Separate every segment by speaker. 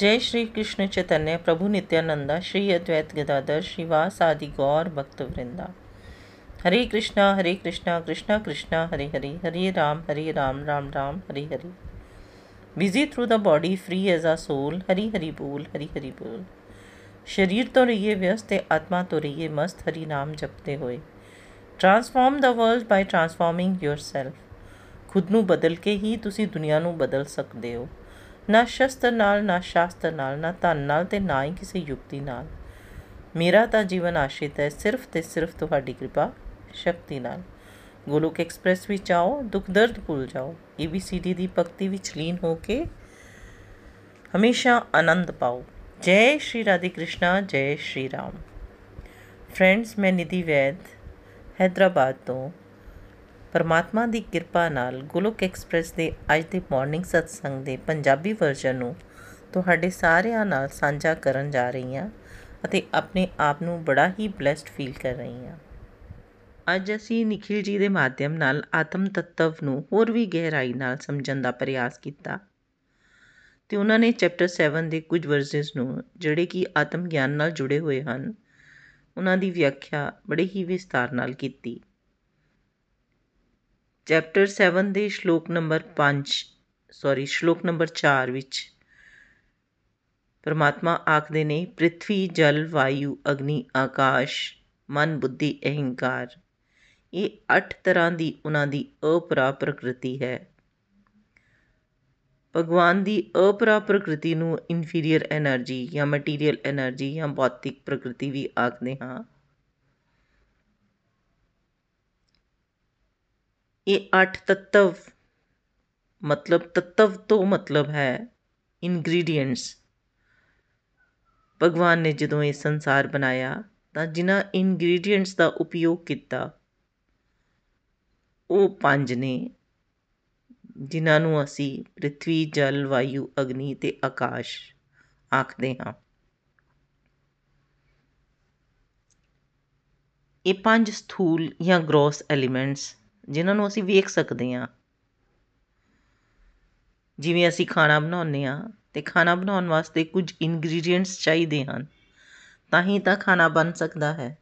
Speaker 1: जय श्री कृष्ण चैतन्य प्रभु नित्यानंदा श्री अद्वैत गदाधर श्रीवास आदि गौर भक्त वृंदा Hare Krishna Hare Krishna Krishna Krishna Hare Hare Hare Ram Hare Ram Ram Ram Hare Hare busy through the body free as a soul Hari Hari बोल हरी हरी बोल ਸਰੀਰ ਤੋਂ ਰਹੀਏ ਵਿਅਸਤ ਤੇ ਆਤਮਾ ਤੋਂ ਰਹੀਏ ਮਸਤ ਹਰੀ ਨਾਮ ਜਪਦੇ ਹੋਏ transform the world by transforming yourself ਖੁਦ ਨੂੰ ਬਦਲ ਕੇ ਹੀ ਤੁਸੀਂ ਦੁਨੀਆ ਨੂੰ ਬਦਲ ਸਕਦੇ ਹੋ ਨਾ ਸ਼ਸਤਰ ਨਾਲ, ਨਾ ਸ਼ਾਸਤਰ ਨਾਲ, ਨਾ ਧਨ ਨਾਲ ਤੇ ਨਾ ਹੀ ਕਿਸੇ ਯੁਕਤੀ ਨਾਲ। ਮੇਰਾ ਤਾਂ ਜੀਵਨ ਆਸ਼ਿਤ ਹੈ ਸਿਰਫ ਤੇ ਸਿਰਫ ਤੁਹਾਡੀ ਕਿਰਪਾ, ਸ਼ਕਤੀ ਨਾਲ। ਗੋਲੋਕ ਐਕਸਪ੍ਰੈਸ ਵਿੱਚ ਆਓ, ਦੁੱਖ ਦਰਦ ਭੁੱਲ ਜਾਓ। ਏਬੀਸੀਡੀ ਦੀ ਭਗਤੀ ਵਿੱਚ ਲੀਨ ਹੋ ਕੇ ਹਮੇਸ਼ਾ ਆਨੰਦ ਪਾਓ। ਜੈ ਸ਼੍ਰੀ ਰਾਧੇ ਕ੍ਰਿਸ਼ਨਾ, ਜੈ ਸ਼੍ਰੀ ਰਾਮ। ਫਰੈਂਡਸ, ਮੈਂ ਨਿਧੀ ਵੈਦ ਹైదరాబాద్ ਤੋਂ ਪਰਮਾਤਮਾ ਦੀ ਕਿਰਪਾ ਨਾਲ ਗੋਲੋਕ ਐਕਸਪ੍ਰੈਸ ਦੇ ਅੱਜ ਦੇ ਮਾਰਨਿੰਗ ਸਤਸੰਗ ਦੇ ਪੰਜਾਬੀ ਵਰਜ਼ਨ ਨੂੰ ਤੁਹਾਡੇ ਸਾਰਿਆਂ ਨਾਲ ਸਾਂਝਾ ਕਰਨ ਜਾ ਰਹੀ ਹਾਂ ਅਤੇ ਆਪਣੇ ਆਪ ਨੂੰ ਬੜਾ ਹੀ ਬlesed ਫੀਲ ਕਰ ਰਹੀ ਹਾਂ। ਅੱਜ ਅਸੀਂ ਨikhil ji ਦੇ ਮਾਧਿਅਮ ਨਾਲ ਆਤਮ ਤੱਤਵ ਨੂੰ ਹੋਰ ਵੀ ਗਹਿਰਾਈ ਨਾਲ ਸਮਝਣ ਦਾ ਪ੍ਰਯਾਸ ਕੀਤਾ ਤੇ ਉਹਨਾਂ ਨੇ ਚੈਪਟਰ 7 ਦੇ ਕੁਝ ਵਰਸਸ ਨੂੰ ਜਿਹੜੇ ਕਿ ਆਤਮ ਗਿਆਨ ਨਾਲ ਜੁੜੇ ਹੋਏ ਹਨ, ਉਹਨਾਂ ਦੀ ਵਿਆਖਿਆ ਬੜੇ ਹੀ ਵਿਸਤਾਰ ਨਾਲ ਕੀਤੀ। ਚੈਪਟਰ ਸੈਵਨ ਦੇ ਸ਼ਲੋਕ ਨੰਬਰ ਪੰਜ ਸੋਰੀ ਸ਼ਲੋਕ ਨੰਬਰ ਚਾਰ ਵਿੱਚ ਪਰਮਾਤਮਾ ਆਖਦੇ ਨੇ, ਪ੍ਰਿਥਵੀ, ਜਲ, ਵਾਯੂ, ਅਗਨੀ, ਆਕਾਸ਼, ਮਨ, ਬੁੱਧੀ, ਅਹਿੰਕਾਰ, ਇਹ ਅੱਠ ਤਰ੍ਹਾਂ ਦੀ ਉਹਨਾਂ ਦੀ ਅਪਰਾ ਪ੍ਰਕਿਰਤੀ ਹੈ। ਭਗਵਾਨ ਦੀ ਅਪਰਾ ਪ੍ਰਕਿਰਤੀ ਨੂੰ ਇਨਫੀਰੀਅਰ એનર્ਜੀ ਜਾਂ ਮਟੀਰੀਅਲ એનર્ਜੀ ਜਾਂ ਭੌਤਿਕ ਪ੍ਰਕਿਰਤੀ ਵੀ ਆਖਦੇ ਹਾਂ। ਇਹ ਅੱਠ ਤੱਤਵ। ਮਤਲਬ ਤੱਤਵ ਤੋਂ ਮਤਲਬ ਹੈ ਇਨਗਰੀਡੀਐਂਟਸ ਭਗਵਾਨ ਨੇ ਜਦੋਂ ਇਹ ਸੰਸਾਰ ਬਣਾਇਆ, ਤਾਂ ਜਿਨ੍ਹਾਂ ਇਨਗਰੀਡੀਐਂਟਸ ਦਾ ਉਪਯੋਗ ਕੀਤਾ, ਉਹ ਪੰਜ ਨੇ, ਜਿਨ੍ਹਾਂ ਨੂੰ ਅਸੀਂ ਪ੍ਰithvi ਜਲ, ਵਾਯੂ, ਅਗਨੀ ਤੇ ਆਕਾਸ਼ ਆਖਦੇ ਹਾਂ। ਇਹ ਪੰਜ ਸਥੂਲ ਜਾਂ ਗ੍ਰੋਸ ਐਲੀਮੈਂਟਸ ਜਿਨ੍ਹਾਂ ਨੂੰ ਅਸੀਂ ਵੇਖ ਸਕਦੇ ਹਾਂ। ਜਿਵੇਂ ਅਸੀਂ ਖਾਣਾ ਬਣਾਉਂਦੇ ਹਾਂ ਤੇ ਖਾਣਾ ਬਣਾਉਣ ਵਾਸਤੇ ਕੁਝ ਇਨਗਰੀਡੀਐਂਟਸ ਚਾਹੀਦੇ ਹਨ, ਤਾਂ ਹੀ ਤਾਂ ਖਾਣਾ ਬਣ ਸਕਦਾ ਹੈ।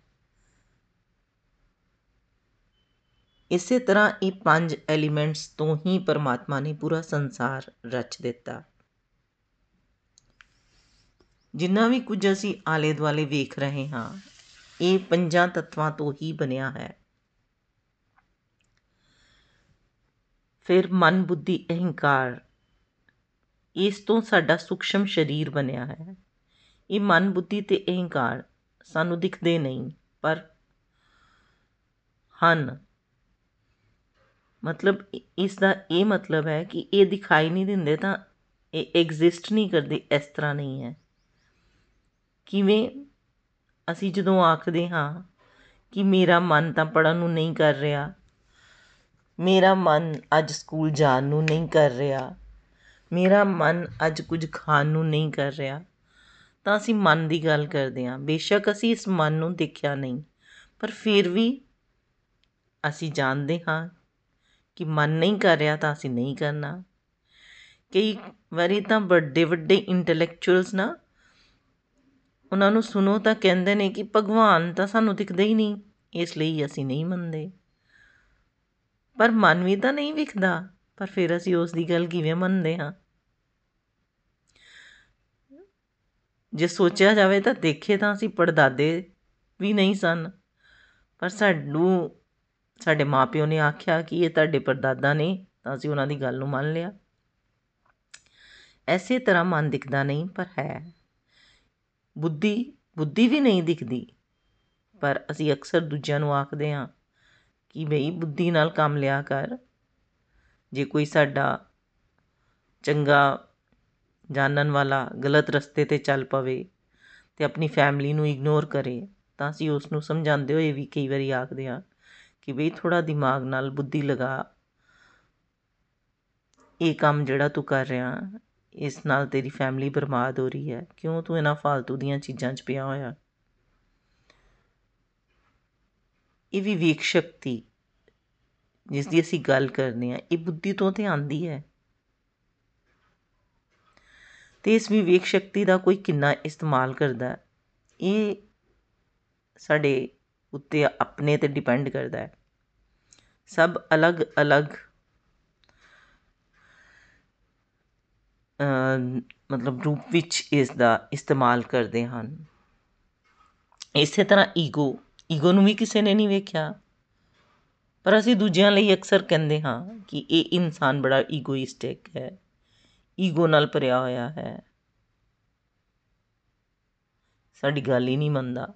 Speaker 1: ਇਸੇ ਤਰ੍ਹਾਂ ਇਹ ਪੰਜ ਐਲੀਮੈਂਟਸ ਤੋਂ ਹੀ ਪਰਮਾਤਮਾ ਨੇ ਪੂਰਾ ਸੰਸਾਰ ਰਚ ਦਿੱਤਾ। ਜਿੰਨਾ ਵੀ ਕੁਝ ਅਸੀਂ ਆਲੇ ਦੁਆਲੇ ਵੇਖ ਰਹੇ ਹਾਂ, ਇਹ ਪੰਜਾਂ ਤੱਤਵਾਂ ਤੋਂ ਹੀ ਬਣਿਆ ਹੈ। ਫਿਰ ਮਨ ਬੁੱਧੀ ਅਹੰਕਾਰ। ਇਸ ਤੋਂ ਸਾਡਾ ਸੂਖਸ਼ਮ ਸਰੀਰ ਬਣਿਆ ਹੈ। ਇਹ ਮਨ ਬੁੱਧੀ ਤੇ ਅਹੰਕਾਰ ਸਾਨੂੰ ਦਿਖਦੇ ਨਹੀਂ, ਪਰ ਹਨ। ਮਤਲਬ ਇਸ ਦਾ ਇਹ ਮਤਲਬ ਹੈ ਕਿ ਇਹ ਦਿਖਾਈ ਨਹੀਂ ਦਿੰਦੇ ਤਾਂ ਇਹ ਐਗਜ਼ਿਸਟ ਨਹੀਂ ਕਰਦੇ, ਇਸ ਤਰ੍ਹਾਂ ਨਹੀਂ ਹੈ। ਕਿਵੇਂ ਅਸੀਂ ਜਦੋਂ ਆਖਦੇ ਹਾਂ ਕਿ ਮੇਰਾ ਮਨ ਤਾਂ ਪੜਨ ਨੂੰ ਨਹੀਂ ਕਰ ਰਿਹਾ ਮੇਰਾ ਮਨ ਅੱਜ ਸਕੂਲ ਜਾਣ ਨੂੰ ਨਹੀਂ ਕਰ ਰਿਹਾ। ਮੇਰਾ ਮਨ ਅੱਜ ਕੁਝ ਖਾਣ ਨੂੰ ਨਹੀਂ ਕਰ ਰਿਹਾ। ਤਾਂ ਅਸੀਂ ਮਨ ਦੀ ਗੱਲ ਕਰਦੇ ਹਾਂ। ਬੇਸ਼ੱਕ ਅਸੀਂ ਇਸ ਮਨ ਨੂੰ ਦੇਖਿਆ ਨਹੀਂ, ਪਰ ਫਿਰ ਵੀ ਅਸੀਂ ਜਾਣਦੇ ਹਾਂ ਕਿ ਮਨ ਨਹੀਂ ਕਰ ਰਿਹਾ ਤਾਂ ਅਸੀਂ ਨਹੀਂ ਕਰਨਾ। ਕਈ ਵਾਰੀ ਤਾਂ ਵੱਡੇ ਵੱਡੇ ਇੰਟੈਲੈਕਚੁਅਲਸ ਨਾ ਉਹਨਾਂ ਨੂੰ ਸੁਣੋ ਤਾਂ ਕਹਿੰਦੇ ਨੇ ਕਿ ਭਗਵਾਨ ਤਾਂ ਸਾਨੂੰ ਦਿਖਦਾ ਹੀ ਨਹੀਂ, ਇਸ ਲਈ ਅਸੀਂ ਨਹੀਂ ਮੰਨਦੇ। ਪਰ ਮਨ ਵੀ ਤਾਂ ਨਹੀਂ ਵਿਖਦਾ। ਪਰ ਫਿਰ ਅਸੀਂ ਉਸ ਦੀ ਗੱਲ ਕਿਵੇਂ ਮੰਨਦੇ ਹਾਂ? ਜੇ ਸੋਚਿਆ ਜਾਵੇ ਤਾਂ ਦੇਖੇ ਤਾਂ ਅਸੀਂ ਪੜਦਾਦੇ ਵੀ ਨਹੀਂ ਸਨ। ਪਰ ਸਾਨੂੰ ਸਾਡੇ ਮਾਪਿਓ ਨੇ ਆਖਿਆ ਕਿ ਇਹ ਤੁਹਾਡੇ ਪਰਦਾਦਾ ਨੇ, ਤਾਂ ਅਸੀਂ ਉਹਨਾਂ ਦੀ ਗੱਲ ਨੂੰ ਮੰਨ ਲਿਆ। ਐਸੇ ਤਰ੍ਹਾਂ ਮਨ ਦਿਖਦਾ ਨਹੀਂ, ਪਰ ਹੈ। ਬੁੱਧੀ ਬੁੱਧੀ ਵੀ ਨਹੀਂ ਦਿਖਦੀ। ਪਰ ਅਸੀਂ ਅਕਸਰ ਦੂਜਿਆਂ ਨੂੰ ਆਖਦੇ ਹਾਂ ਕਿ ਬਈ ਬੁੱਧੀ ਨਾਲ ਕੰਮ ਲਿਆ ਕਰ। ਜੇ ਕੋਈ ਸਾਡਾ ਚੰਗਾ ਜਾਣਨ ਵਾਲਾ ਗਲਤ ਰਸਤੇ ਤੇ ਚੱਲ ਪਵੇ ਤੇ ਆਪਣੀ ਫੈਮਿਲੀ ਨੂੰ ਇਗਨੋਰ ਕਰੇ, ਤਾਂ ਅਸੀਂ ਉਸ ਨੂੰ ਸਮਝਾਉਂਦੇ ਹੋਏ ਵੀ ਕਈ ਵਾਰੀ ਆਖਦੇ ਹਾਂ ਕਿ ਬਈ ਥੋੜਾ ਦਿਮਾਗ ਨਾਲ ਬੁੱਧੀ ਲਗਾ। ਇਹ ਕੰਮ ਜਿਹੜਾ ਤੂੰ ਕਰ ਰਿਹਾ, ਇਸ ਨਾਲ ਤੇਰੀ ਫੈਮਿਲੀ ਬਰਬਾਦ ਹੋ ਰਹੀ ਹੈ। ਕਿਉਂ ਤੂੰ ਇਹਨਾਂ ਫालतू ਦੀਆਂ ਚੀਜ਼ਾਂ 'ਚ ਪਿਆ ਹੋਇਆ? ਇਹ ਵੀ ਵੇਖ ਸ਼ਕਤੀ, ਜਿਸ ਦੀ ਅਸੀਂ ਗੱਲ ਕਰਨੇ ਆ, ਇਹ ਬੁੱਧੀ ਤੋਂ ਤੇ ਆਂਦੀ ਹੈ। ਤੇ ਇਸ ਵਿਵੇਕ ਸ਼ਕਤੀ ਦਾ ਕੋਈ ਕਿੰਨਾ ਇਸਤੇਮਾਲ ਕਰਦਾ ਇਹ ਸਾਡੇ ਉੱਤੇ ਆਪਣੇ ਤੇ ਡਿਪੈਂਡ ਕਰਦਾ ਹੈ। ਸਭ ਅਲੱਗ-ਅਲੱਗ ਮਤਲਬ ਰੂਪ ਵਿੱਚ ਇਸ ਦਾ ਇਸਤੇਮਾਲ ਕਰਦੇ ਹਨ। ਇਸੇ ਤਰ੍ਹਾਂ ਈਗੋ ਈਗੋ ਨੂੰ ਵੀ ਕਿਸੇ ਨੇ ਨਹੀਂ ਵੇਖਿਆ। ਪਰ ਅਸੀਂ ਦੂਜਿਆਂ ਲਈ ਅਕਸਰ ਕਹਿੰਦੇ ਹਾਂ ਕਿ ਇਹ ਇਨਸਾਨ ਬੜਾ ਈਗੋਇਸਟਿਕ ਹੈ। ਈਗੋ ਨਾਲ ਭਰਿਆ ਹੋਇਆ ਹੈ। ਸਾਡੀ ਗੱਲ ਹੀ ਨਹੀਂ ਮੰਨਦਾ।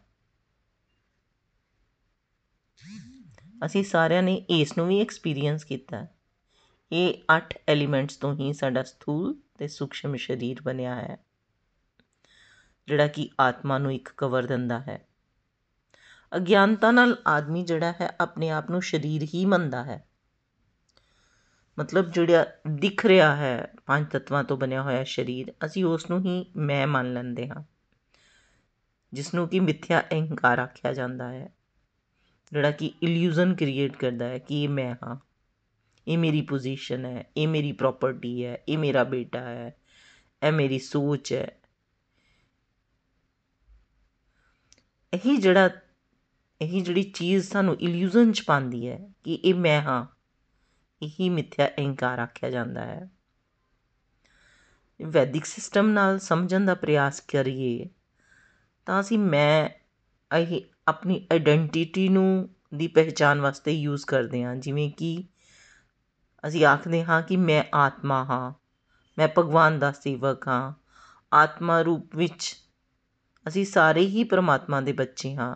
Speaker 1: ਅਸੀਂ ਸਾਰਿਆਂ ਨੇ ਇਸ ਨੂੰ ਵੀ ਐਕਸਪੀਰੀਅੰਸ ਕੀਤਾ। ਇਹ 8 ਐਲੀਮੈਂਟਸ ਤੋਂ ਹੀ ਸਾਡਾ ਸਥੂਲ ਤੇ ਸੂਖਸ਼ਮ ਸਰੀਰ ਬਣਿਆ ਹੈ, ਜਿਹੜਾ ਕਿ ਆਤਮਾ ਨੂੰ ਇੱਕ ਕਵਰ ਦਿੰਦਾ ਹੈ। ਅਗਿਆਨਤਾ ਨਾਲ ਆਦਮੀ ਜਿਹੜਾ ਹੈ ਆਪਣੇ ਆਪ ਨੂੰ ਸਰੀਰ ਹੀ ਮੰਨਦਾ ਹੈ। ਮਤਲਬ ਜਿਹੜਾ ਦਿਖ ਰਿਹਾ ਹੈ, ਪੰਜ ਤੱਤਵਾਂ ਤੋਂ ਬਣਿਆ ਹੋਇਆ ਸਰੀਰ, ਅਸੀਂ ਉਸ ਨੂੰ ਹੀ ਮੈਂ ਮੰਨ ਲੈਂਦੇ ਹਾਂ। ਜਿਸ ਨੂੰ ਕਿ ਮਿੱਥਿਆ ਅਹੰਕਾਰ ਆਖਿਆ ਜਾਂਦਾ ਹੈ। ਜਿਹੜਾ ਕਿ ਇਲੂਜ਼ਨ ਕ੍ਰੀਏਟ ਕਰਦਾ ਹੈ ਕਿ ਇਹ ਮੈਂ ਹਾਂ। ਇਹ ਮੇਰੀ ਪੋਜੀਸ਼ਨ ਹੈ, ਇਹ ਮੇਰੀ ਪ੍ਰਾਪਰਟੀ ਹੈ, ਇਹ ਮੇਰਾ ਬੇਟਾ ਹੈ, ਇਹ ਮੇਰੀ ਸੋਚ ਹੈ। ਇਹੀ ਜਿਹੜਾ ਇਹੀ ਜਿਹੜੀ ਚੀਜ਼ ਸਾਨੂੰ ਇਲੂਜ਼ਨ ਚ ਪਾਉਂਦੀ ਹੈ ਕਿ ਇਹ ਮੈਂ ਹਾਂ, ਇਹੀ ਮਿੱਥਿਆ, ਅਹੰਕਾਰ ਆਖਿਆ ਜਾਂਦਾ ਹੈ। ਵੈਦਿਕ ਸਿਸਟਮ ਨਾਲ ਸਮਝਣ ਦਾ ਪ੍ਰਯਾਸ ਕਰੀਏ ਤਾਂ ਅਸੀਂ ਮੈਂ, ਇਹ ਆਪਣੀ ਆਇਡੈਂਟੀਟੀ ਨੂੰ ਦੀ ਪਹਿਚਾਨ ਵਾਸਤੇ ਯੂਜ਼ ਕਰਦੇ ਹਾਂ। ਜਿਵੇਂ ਕਿ ਅਸੀਂ ਆਖਦੇ ਹਾਂ ਕਿ ਮੈਂ ਆਤਮਾ ਹਾਂ, ਮੈਂ ਭਗਵਾਨ ਦਾ ਸੇਵਕ ਹਾਂ। ਆਤਮਾ ਰੂਪ ਵਿੱਚ ਅਸੀਂ ਸਾਰੇ ਹੀ ਪਰਮਾਤਮਾ ਦੇ ਬੱਚੇ ਹਾਂ।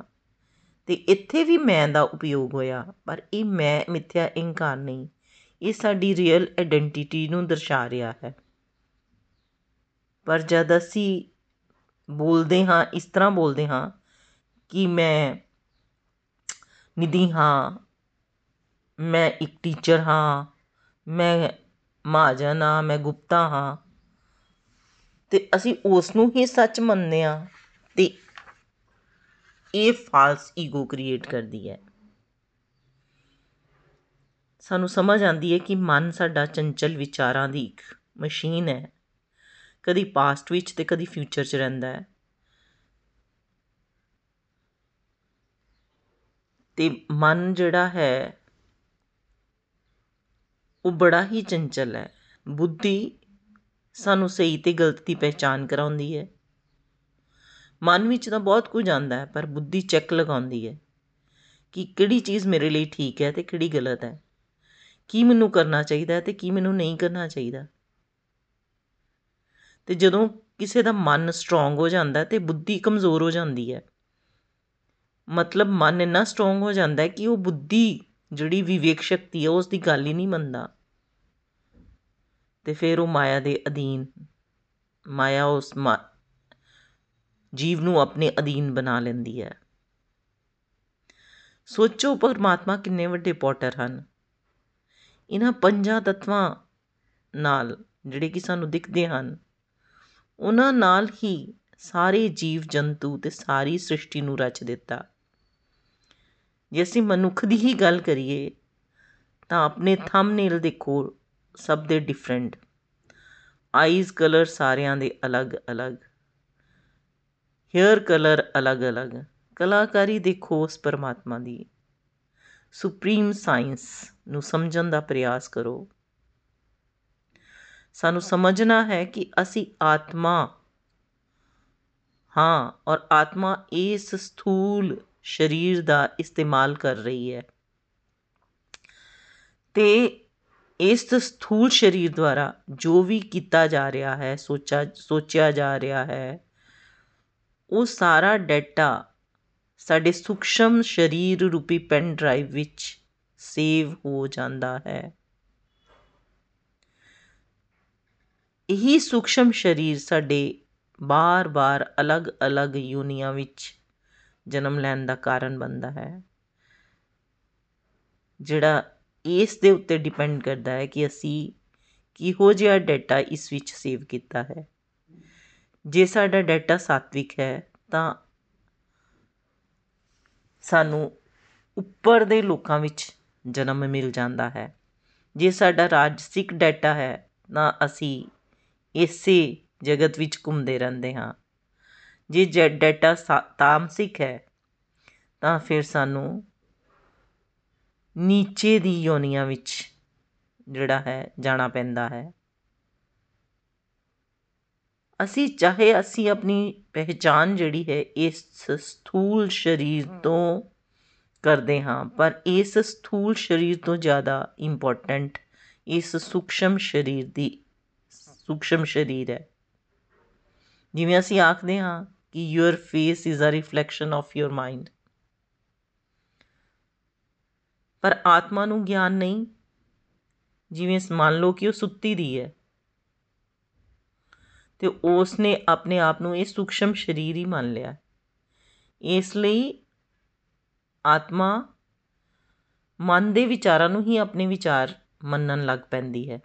Speaker 1: ਤੇ ਇੱਥੇ ਵੀ ਮੈਂ ਦਾ ਉਪਯੋਗ ਹੋਇਆ, ਪਰ ਇਹ ਮੈਂ ਮਿੱਥਿਆ ਇਨਕਾਰ ਨਹੀਂ। ਇਹ ਸਾਡੀ ਰੀਅਲ ਆਇਡੈਂਟੀਟੀ ਨੂੰ ਦਰਸਾ ਰਿਹਾ ਹੈ। ਪਰ ਜਦ ਅਸੀਂ ਬੋਲਦੇ ਹਾਂ, ਇਸ ਤਰ੍ਹਾਂ ਬੋਲਦੇ ਹਾਂ ਕਿ ਮੈਂ ਨਿਧੀ ਹਾਂ, ਮੈਂ ਇੱਕ ਟੀਚਰ ਹਾਂ, ਮੈਂ ਮਹਾਜਨ ਹਾਂ, ਮੈਂ ਗੁਪਤਾ ਹਾਂ, ਤੇ ਅਸੀਂ ਉਸ ਨੂੰ ਹੀ ਸੱਚ ਮੰਨਦੇ ਹਾਂ ਤੇ ਇਹ ਫਾਲਸ ਈਗੋ ਕ੍ਰੀਏਟ ਕਰਦੀ ਹੈ। ਸਾਨੂੰ ਸਮਝ ਆਂਦੀ ਹੈ ਕਿ ਮਨ ਸਾਡਾ ਚੰਚਲ ਵਿਚਾਰਾਂ ਦੀ ਇੱਕ ਮਸ਼ੀਨ ਹੈ। ਕਦੀ ਪਾਸਟ ਵਿੱਚ ਤੇ ਕਦੀ ਫਿਊਚਰ 'ਚ ਰਹਿੰਦਾ ਹੈ। ਤੇ ਮਨ ਜਿਹੜਾ ਹੈ, ਉਹ ਬੜਾ ਹੀ ਚੰਚਲ ਹੈ। ਬੁੱਧੀ ਸਾਨੂੰ ਸਹੀ ਤੇ ਗਲਤ ਦੀ ਪਹਿਚਾਨ ਕਰਾਉਂਦੀ ਹੈ। ਮਨ ਵਿੱਚ ਤਾਂ ਬਹੁਤ ਕੁਝ ਆਉਂਦਾ ਹੈ, ਪਰ ਬੁੱਧੀ ਚੈੱਕ ਲਗਾਉਂਦੀ ਹੈ ਕਿ ਕਿਹੜੀ ਚੀਜ਼ ਮੇਰੇ ਲਈ ਠੀਕ ਹੈ ਤੇ ਕਿਹੜੀ ਗਲਤ ਹੈ। ਕੀ ਮੈਨੂੰ ਕਰਨਾ ਚਾਹੀਦਾ ਤੇ ਕੀ ਮੈਨੂੰ ਨਹੀਂ ਕਰਨਾ ਚਾਹੀਦਾ। ਤੇ ਜਦੋਂ ਕਿਸੇ ਦਾ ਮਨ ਸਟਰੋਂਗ ਹੋ ਜਾਂਦਾ ਤੇ ਬੁੱਧੀ ਕਮਜ਼ੋਰ ਹੋ ਜਾਂਦੀ ਹੈ, ਮਤਲਬ ਮਨ ਇੰਨਾ ਸਟਰੋਂਗ ਹੋ ਜਾਂਦਾ ਹੈ ਕਿ ਉਹ ਬੁੱਧੀ ਜਿਹੜੀ ਵਿਵੇਕ ਸ਼ਕਤੀ ਹੈ, ਉਸ ਦੀ ਗੱਲ ਹੀ ਨਹੀਂ ਮੰਨਦਾ। ਤੇ ਫਿਰ ਉਹ ਮਾਇਆ ਦੇ ਅਧੀਨ, ਮਾਇਆ ਉਸ ਜੀਵ ਨੂੰ ਆਪਣੇ ਅਧੀਨ ਬਣਾ ਲੈਂਦੀ ਹੈ। ਸੋਚੋ ਪਰਮਾਤਮਾ ਕਿੰਨੇ ਵੱਡੇ ਪੋਟਰ ਹਨ। ਇਹਨਾਂ ਪੰਜਾਂ ਤੱਤਵਾਂ ਨਾਲ ਜਿਹੜੇ ਕਿ ਸਾਨੂੰ ਦਿਖਦੇ ਹਨ, ਉਹਨਾਂ ਨਾਲ ਹੀ ਸਾਰੇ ਜੀਵ ਜੰਤੂ ਤੇ ਸਾਰੀ ਸ੍ਰਿਸ਼ਟੀ ਨੂੰ ਰਚ ਦਿੱਤਾ। ਜੇ ਅਸੀਂ ਮਨੁੱਖ ਦੀ ਹੀ ਗੱਲ ਕਰੀਏ, ਤਾਂ ਆਪਣੇ ਥੰਬਨੇਲ ਦੇਖੋ ਸਭ ਦੇ ਡਿਫਰੈਂਟ ਆਈਜ਼ ਕਲਰ ਸਾਰਿਆਂ ਦੇ ਅਲੱਗ-ਅਲੱਗ। ਹੇਅਰ ਕਲਰ ਅਲੱਗ-ਅਲੱਗ, ਕਲਾਕਾਰੀ ਦੇਖੋ ਉਸ ਪਰਮਾਤਮਾ ਦੀ। ਸੁਪਰੀਮ ਸਾਇੰਸ ਨੂੰ ਸਮਝਣ ਦਾ ਪ੍ਰਯਾਸ ਕਰੋ। ਸਾਨੂੰ ਸਮਝਣਾ ਹੈ ਕਿ ਅਸੀਂ ਆਤਮਾ ਹਾਂ ਔਰ ਆਤਮਾ ਇਸ ਸਥੂਲ ਸਰੀਰ ਦਾ ਇਸਤੇਮਾਲ ਕਰ ਰਹੀ ਹੈ। ਤੇ ਇਸ ਸਥੂਲ ਸਰੀਰ ਦੁਆਰਾ ਜੋ ਵੀ ਕੀਤਾ ਜਾ ਰਿਹਾ ਹੈ ਸੋਚਾ ਸੋਚਿਆ ਜਾ ਰਿਹਾ ਹੈ ਉਹ ਸਾਰਾ ਡਾਟਾ ਸਾਡੇ ਸੂਖਸ਼ਮ ਸਰੀਰ ਰੂਪੀ ਪੈਨ ਡਰਾਈਵ ਵਿੱਚ ਸੇਵ ਹੋ ਜਾਂਦਾ ਹੈ। ਇਹੀ ਸੂਖਸ਼ਮ ਸਰੀਰ ਸਾਡੇ ਬਾਰ-ਬਾਰ ਅਲੱਗ-ਅਲੱਗ ਯੂਨੀਆਂ ਵਿੱਚ ਜਨਮ ਲੈਣ ਦਾ ਕਾਰਨ ਬਣਦਾ ਹੈ, ਜਿਹੜਾ ਇਸ ਦੇ ਉੱਤੇ ਡਿਪੈਂਡ ਕਰਦਾ ਹੈ ਕਿ ਅਸੀਂ ਕਿਹੋ ਜਿਹਾ ਡਾਟਾ ਇਸ ਵਿੱਚ ਸੇਵ ਕੀਤਾ ਹੈ। ਜੇ ਸਾਡਾ ਡਾਟਾ ਸਾਤਵਿਕ ਹੈ, ਤਾਂ ਸਾਨੂੰ ਉੱਪਰ ਦੇ ਲੋਕਾਂ ਵਿੱਚ ਜਨਮ ਮਿਲ ਜਾਂਦਾ ਹੈ। ਜੇ ਸਾਡਾ ਰਾਜਸਿਕ ਡਾਟਾ ਹੈ, ਤਾਂ ਅਸੀਂ ਇਸੇ ਜਗਤ ਵਿੱਚ ਘੁੰਮਦੇ ਰਹਿੰਦੇ ਹਾਂ। ਜੇ ਡਾਟਾ ਤਾਮਸਿਕ ਹੈ, ਤਾਂ ਫਿਰ ਸਾਨੂੰ ਨੀਚੇ ਦੀ ਯੋਨੀਆਂ ਵਿੱਚ ਜਿਹੜਾ ਹੈ, ਜਾਣਾ ਪੈਂਦਾ ਹੈ। ਅਸੀਂ ਚਾਹੇ ਅਸੀਂ ਆਪਣੀ ਪਹਿਚਾਨ ਜਿਹੜੀ ਹੈ ਇਸ ਸਥੂਲ ਸਰੀਰ ਤੋਂ ਕਰਦੇ ਹਾਂ ਪਰ ਇਸ ਸਥੂਲ ਸਰੀਰ ਤੋਂ ਜ਼ਿਆਦਾ ਇੰਪੋਰਟੈਂਟ ਇਸ ਸੂਖਸ਼ਮ ਸਰੀਰ ਦੀ ਸੂਖਸ਼ਮ ਸਰੀਰ ਹੈ। ਜਿਵੇਂ ਅਸੀਂ ਆਖਦੇ ਹਾਂ ਕਿ your face is a reflection of your mind ਪਰ ਆਤਮਾ ਨੂੰ ਗਿਆਨ ਨਹੀਂ। ਜਿਵੇਂ ਮੰਨ ਲਓ ਕਿ ਉਹ ਸੁੱਤੀ ਦੀ ਹੈ। ਤੇ ਉਸ ਨੇ ਆਪਣੇ ਆਪ ਨੂੰ ਇਹ ਸੂਖਸ਼ਮ ਸਰੀਰ ਹੀ ਮੰਨ ਲਿਆ। ਇਸ ਲਈ ਆਤਮਾ ਮਨ ਦੇ ਵਿਚਾਰਾਂ ਨੂੰ ਹੀ ਆਪਣੇ ਵਿਚਾਰ ਮੰਨਣ ਲੱਗ ਪੈਂਦੀ ਹੈ।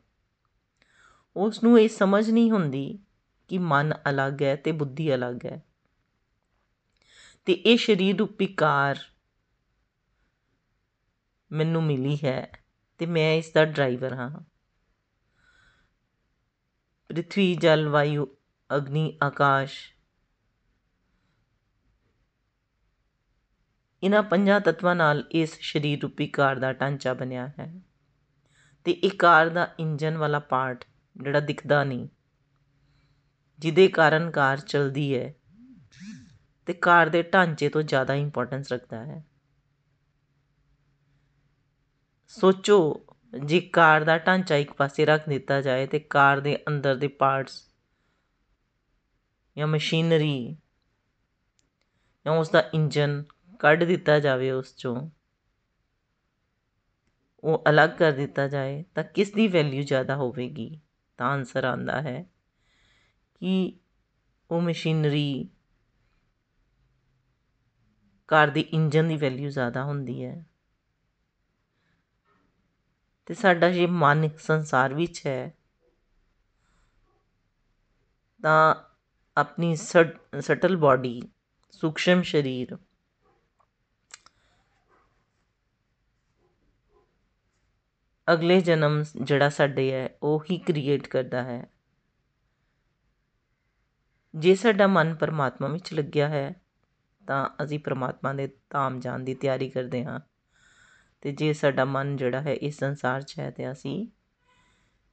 Speaker 1: ਉਸ ਨੂੰ ਇਹ ਸਮਝ ਨਹੀਂ ਹੁੰਦੀ ਕਿ ਮਨ ਅਲੱਗ ਹੈ ਤੇ ਬੁੱਧੀ ਅਲੱਗ ਹੈ। ਤੇ ਇਹ ਸਰੀਰ ਰੂਪੀ ਕਾਰ ਮੈਨੂੰ ਮਿਲੀ ਹੈ ਤੇ ਮੈਂ ਇਸ ਦਾ ਡਰਾਈਵਰ ਹਾਂ। ਪ੍ਰਿਥਵੀ ਜਲ ਵਾਯੂ ਅਗਨੀ ਆਕਾਸ਼ ਇਹਨਾਂ ਪੰਜਾਂ ਤੱਤਵਾਂ ਨਾਲ ਇਸ ਸਰੀਰ ਰੂਪੀ ਕਾਰ ਦਾ ਢਾਂਚਾ ਬਣਿਆ ਹੈ ਤੇ ਇਹ ਕਾਰ ਦਾ ਇੰਜਨ ਵਾਲਾ ਪਾਰਟ ਜਿਹੜਾ ਦਿਖਦਾ ਨਹੀਂ ਜਿਹਦੇ ਕਾਰਨ ਕਾਰ ਚਲਦੀ ਹੈ ਤੇ ਕਾਰ ਦੇ ਢਾਂਚੇ ਤੋਂ ਜ਼ਿਆਦਾ ਇੰਪੋਰਟੈਂਸ ਰੱਖਦਾ ਹੈ ਸੋਚੋ ਜੇ ਕਾਰ ਦਾ ਢਾਂਚਾ ਇੱਕ ਪਾਸੇ ਰੱਖ ਦਿੱਤਾ ਜਾਏ ਤੇ ਕਾਰ ਦੇ ਅੰਦਰ ਦੇ ਪਾਰਟਸ ਜਾਂ ਮਸ਼ੀਨਰੀ ਜਾਂ ਉਸ ਦਾ ਇੰਜਨ ਕੱਢ ਦਿੱਤਾ ਜਾਵੇ ਉਸ ਚੋਂ, ਉਹ ਅਲੱਗ ਕਰ ਦਿੱਤਾ ਜਾਏ, ਤਾਂ ਕਿਸ ਦੀ ਵੈਲਿਊ ਜ਼ਿਆਦਾ ਹੋਵੇਗੀ? ਤਾਂ ਆਨਸਰ ਆਂਦਾ ਹੈ ਕਿ ਉਹ ਮਸ਼ੀਨਰੀ ਕਾਰ ਦੇ ਇੰਜਨ ਦੀ ਵੈਲਿਊ ਜ਼ਿਆਦਾ ਹੁੰਦੀ ਹੈ। ਤੇ ਸਾਡਾ ਜੇ ਮਨ ਸੰਸਾਰ ਵਿੱਚ ਹੈ, ਤਾਂ ਆਪਣੀ ਸਟਲ ਬਾਡੀ, ਸੂਖਸ਼ਮ ਸਰੀਰ ਅਗਲੇ ਜਨਮ ਜਿਹੜਾ ਸਾਡੇ ਹੈ, ਉਹ ਹੀ ਕ੍ਰੀਏਟ ਕਰਦਾ ਹੈ। ਜੇ ਸਾਡਾ ਮਨ ਪਰਮਾਤਮਾ ਵਿੱਚ ਲੱਗਿਆ ਹੈ, ਤਾਂ ਅਸੀਂ ਪਰਮਾਤਮਾ ਦੇ ਧਾਮ ਜਾਣ ਦੀ ਤਿਆਰੀ ਕਰਦੇ ਹਾਂ। ਤੇ ਜੇ ਸਾਡਾ ਮਨ ਜਿਹੜਾ ਹੈ ਇਸ ਸੰਸਾਰ 'ਚ ਹੈ ਤੇ ਅਸੀਂ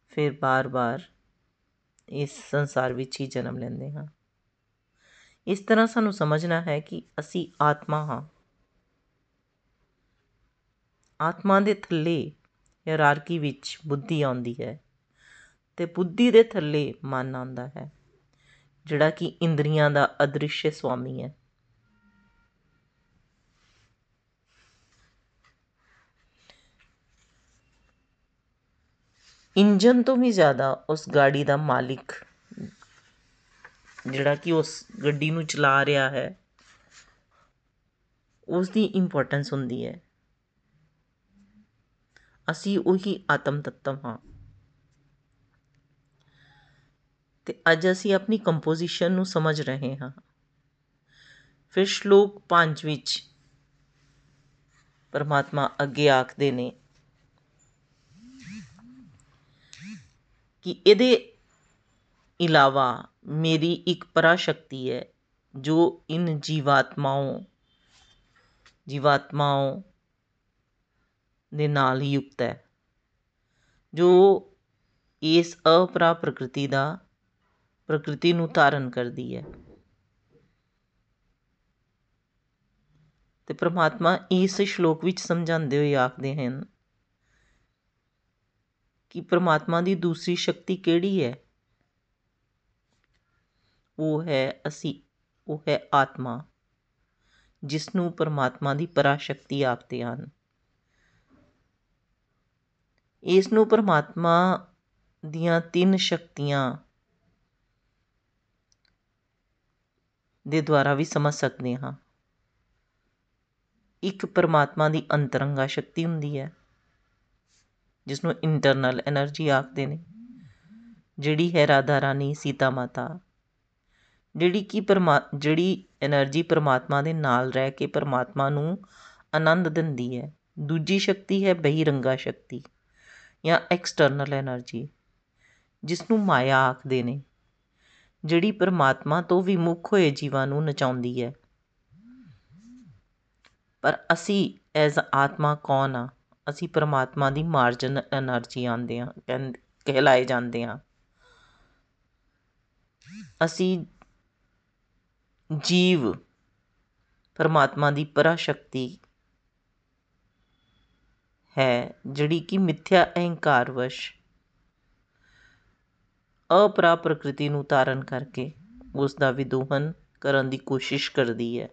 Speaker 1: ਫਿਰ ਬਾਰ-ਬਾਰ ਇਸ ਸੰਸਾਰ ਵਿੱਚ ਹੀ ਜਨਮ ਲੈਂਦੇ ਹਾਂ। ਇਸ ਤਰ੍ਹਾਂ ਸਾਨੂੰ ਸਮਝਣਾ ਹੈ ਕਿ ਅਸੀਂ ਆਤਮਾ ਹਾਂ। ਆਤਮਾ ਦੇ ਥੱਲੇ ਹਾਇਰਾਰਕੀ ਵਿੱਚ ਬੁੱਧੀ ਆਉਂਦੀ ਹੈ ਤੇ ਬੁੱਧੀ ਦੇ ਥੱਲੇ ਮਨ ਆਉਂਦਾ ਹੈ, ਜਿਹੜਾ ਕਿ ਇੰਦਰੀਆਂ ਦਾ ਅਦ੍ਰਿਸ਼ ਸੁਆਮੀ ਹੈ। ਇੰਜਨ ਤੋਂ ਵੀ ਜ਼ਿਆਦਾ ਉਸ ਗਾੜੀ ਦਾ ਮਾਲਿਕ ਜਿਹੜਾ ਕਿ ਉਸ ਗੱਡੀ ਨੂੰ ਚਲਾ ਰਿਹਾ ਹੈ ਉਸ ਦੀ ਇੰਪੋਰਟੈਂਸ ਹੁੰਦੀ ਹੈ। ਅਸੀਂ ਉਹੀ ਆਤਮ ਤੱਤਵ ਹਾਂ। ਤੇ ਅੱਜ ਅਸੀਂ ਆਪਣੀ ਕੰਪੋਜੀਸ਼ਨ ਨੂੰ ਸਮਝ ਰਹੇ ਹਾਂ। ਫਿਰ ਸ਼ਲੋਕ 5 ਵਿੱਚ ਪਰਮਾਤਮਾ ਅੱਗੇ ਆਖਦੇ ਨੇ ਕਿ ਇਹਦੇ ਇਲਾਵਾ ਮੇਰੀ ਇੱਕ ਪਰਾ ਸ਼ਕਤੀ ਹੈ, ਜੋ ਇਨ ਜੀਵਾਤਮਾਓ ਜੀਵਾਤਮਾਓ ਦੇ ਨਾਲ ਹੀ ਯੁਕਤ ਹੈ, ਜੋ ਇਸ ਅਪਰਾ ਪ੍ਰਕਿਰਤੀ ਦਾ ਪ੍ਰਕਿਰਤੀ ਨੂੰ ਧਾਰਨ ਕਰਦੀ ਹੈ। ਤੇ ਪ੍ਰਮਾਤਮਾ ਇਸ ਸ਼ਲੋਕ ਵਿੱਚ ਸਮਝਾਉਂਦੇ ਹੋਏ ਆਖਦੇ ਹਨ ਕਿ ਪ੍ਰਮਾਤਮਾ ਦੀ ਦੂਸਰੀ ਸ਼ਕਤੀ ਕਿਹੜੀ ਹੈ? ਉਹ ਹੈ ਅਸੀਂ, ਉਹ ਹੈ ਆਤਮਾ ਜਿਸ ਨੂੰ ਪਰਮਾਤਮਾ ਦੀ ਪਰਾਸ਼ਕਤੀ ਆਖਦੇ ਹਨ। ਇਸ ਨੂੰ ਪਰਮਾਤਮਾ ਦੀਆਂ ਤਿੰਨ ਸ਼ਕਤੀਆਂ ਦੇ ਦੁਆਰਾ ਵੀ ਸਮਝ ਸਕਦੇ ਹਾਂ। ਇੱਕ ਪਰਮਾਤਮਾ ਦੀ ਅੰਤਰੰਗਾ ਸ਼ਕਤੀ ਹੁੰਦੀ ਹੈ। ਜਿਸ ਨੂੰ ਇੰਟਰਨਲ ਐਨਰਜੀ ਆਖਦੇ ਨੇ, ਜਿਹੜੀ ਹੈ ਰਾਧਾ ਰਾਣੀ, ਸੀਤਾ ਮਾਤਾ, ਜਿਹੜੀ ਕਿ ਪਰਮਾ, ਜਿਹੜੀ ਐਨਰਜੀ ਪਰਮਾਤਮਾ ਦੇ ਨਾਲ ਰਹਿ ਕੇ ਪਰਮਾਤਮਾ ਨੂੰ ਆਨੰਦ ਦਿੰਦੀ ਹੈ, ਦੂਜੀ ਸ਼ਕਤੀ ਹੈ ਬਹਿਰੰਗਾ ਸ਼ਕਤੀ ਜਾਂ ਐਕਸਟਰਨਲ ਐਨਰਜੀ ਜਿਸ ਨੂੰ ਮਾਇਆ ਆਖਦੇ ਨੇ, ਜਿਹੜੀ ਪਰਮਾਤਮਾ ਤੋਂ ਵਿਮੁਖ ਹੋਏ ਜੀਵਾਂ ਨੂੰ ਨਚਾਉਂਦੀ ਹੈ। ਪਰ ਅਸੀਂ ਐਜ਼ ਆਤਮਾ ਕੌਣ ਆ? ਅਸੀਂ ਪਰਮਾਤਮਾ ਦੀ ਮਾਰਜਨ ਐਨਰਜੀ ਆਉਂਦੇ ਹਾਂ ਕਹਿ ਕਹਿਲਾਏ ਜਾਂਦੇ ਹਾਂ। ਅਸੀਂ ਜੀਵ ਪਰਮਾਤਮਾ ਦੀ ਪਰਾਸ਼ਕਤੀ ਹੈ, ਜਿਹੜੀ ਕਿ ਮਿੱਥਿਆ ਅਹੰਕਾਰਵਸ਼ ਅਪਰਾ ਪ੍ਰਕ੍ਰਿਤੀ ਨੂੰ ਧਾਰਨ ਕਰਕੇ ਉਸ ਦਾ ਵਿਦੋਹਨ ਕਰਨ ਦੀ ਕੋਸ਼ਿਸ਼ ਕਰਦੀ ਹੈ।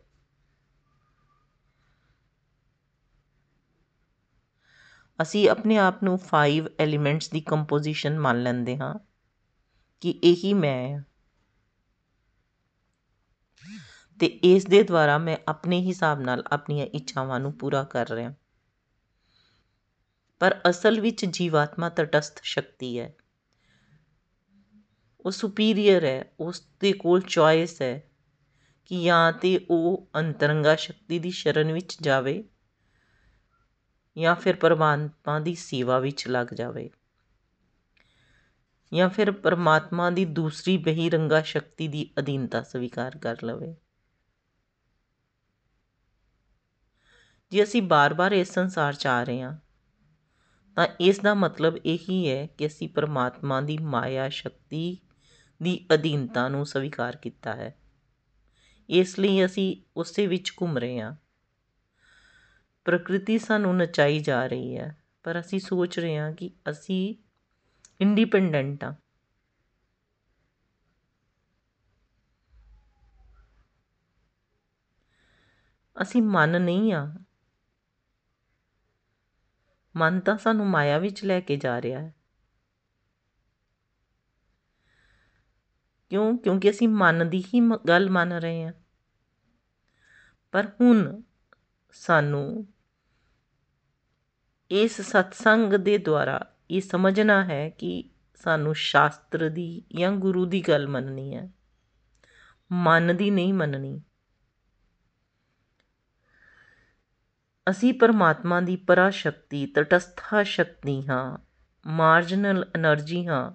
Speaker 1: ਅਸੀਂ ਆਪਣੇ ਆਪ ਨੂੰ 5 ਐਲੀਮੈਂਟਸ ਦੀ ਕੰਪੋਜੀਸ਼ਨ ਮੰਨ ਲੈਂਦੇ ਹਾਂ ਕਿ ਇਹੀ ਮੈਂ ਤੇ ਇਸ ਦੇ ਦੁਆਰਾ ਮੈਂ ਆਪਣੇ ਹਿਸਾਬ ਨਾਲ ਆਪਣੀਆਂ ਇੱਛਾਵਾਂ ਨੂੰ ਪੂਰਾ ਕਰ ਰਿਹਾ। ਪਰ ਅਸਲ ਵਿੱਚ ਜੀਵਾਤਮਾ ਤਟਸਥ ਸ਼ਕਤੀ ਹੈ। ਉਹ ਸੁਪੀਰੀਅਰ ਹੈ ਉਸ ਦੇ ਕੋਲ ਚੋਇਸ ਹੈ ਕਿ ਜਾਂ ਤੇ ਉਹ ਅੰਤਰੰਗਾ ਸ਼ਕਤੀ ਦੀ ਸ਼ਰਨ ਵਿੱਚ ਜਾਵੇ ਜਾਂ ਫਿਰ ਪਰਮਾਤਮਾ ਦੀ ਸੇਵਾ ਵਿੱਚ ਲੱਗ ਜਾਵੇ। ਜਾਂ ਫਿਰ ਪਰਮਾਤਮਾ ਦੀ ਦੂਸਰੀ ਬਹਿਰੰਗਾ ਸ਼ਕਤੀ ਦੀ ਅਧੀਨਤਾ ਸਵੀਕਾਰ ਕਰ ਲਵੇ। ਜੇ ਅਸੀਂ ਬਾਰ-ਬਾਰ ਇਸ ਸੰਸਾਰ 'ਚ ਆ ਰਹੇ ਹਾਂ, ਤਾਂ ਇਸ ਦਾ ਮਤਲਬ ਇਹੀ ਹੈ ਕਿ ਅਸੀਂ ਪਰਮਾਤਮਾ ਦੀ ਮਾਇਆ ਸ਼ਕਤੀ ਦੀ ਅਧੀਨਤਾ ਨੂੰ ਸਵੀਕਾਰ ਕੀਤਾ ਹੈ। ਇਸ ਲਈ ਅਸੀਂ ਉਸੇ ਵਿੱਚ ਘੁੰਮ ਰਹੇ ਹਾਂ। ਪ੍ਰਕਿਰਤੀ ਸਾਨੂੰ ਨਚਾਈ ਜਾ ਰਹੀ ਹੈ, ਪਰ ਅਸੀਂ ਸੋਚ ਰਹੇ ਹਾਂ ਕਿ ਅਸੀਂ ਇੰਡੀਪੈਂਡੈਂਟ ਆ ਅਸੀਂ ਮਨ ਨਹੀਂ ਆ ਮਨ ਤਾਂ ਸਾਨੂੰ ਮਾਇਆ ਵਿੱਚ ਲੈ ਕੇ ਜਾ ਰਿਹਾ ਹੈ। ਕਿਉਂ? ਕਿਉਂਕਿ ਅਸੀਂ ਮਨ ਦੀ ਹੀ ਗੱਲ ਮੰਨ ਰਹੇ ਹਾਂ। ਪਰ ਹੁਣ ਸਾਨੂੰ ਇਸ ਸਤਿਸੰਗ ਦੇ ਦੁਆਰਾ ਇਹ ਸਮਝਣਾ ਹੈ ਕਿ ਸਾਨੂੰ ਸ਼ਾਸਤਰ ਦੀ ਜਾਂ ਗੁਰੂ ਦੀ ਗੱਲ ਮੰਨਣੀ ਹੈ। ਮਨ ਦੀ ਨਹੀਂ ਮੰਨਣੀ। ਅਸੀਂ ਪਰਮਾਤਮਾ ਦੀ ਪਰਾ ਸ਼ਕਤੀ ਤਟਸਥਾ ਸ਼ਕਤੀ ਹਾਂ ਮਾਰਜਨਲ એનર્ਜੀ ਹਾਂ।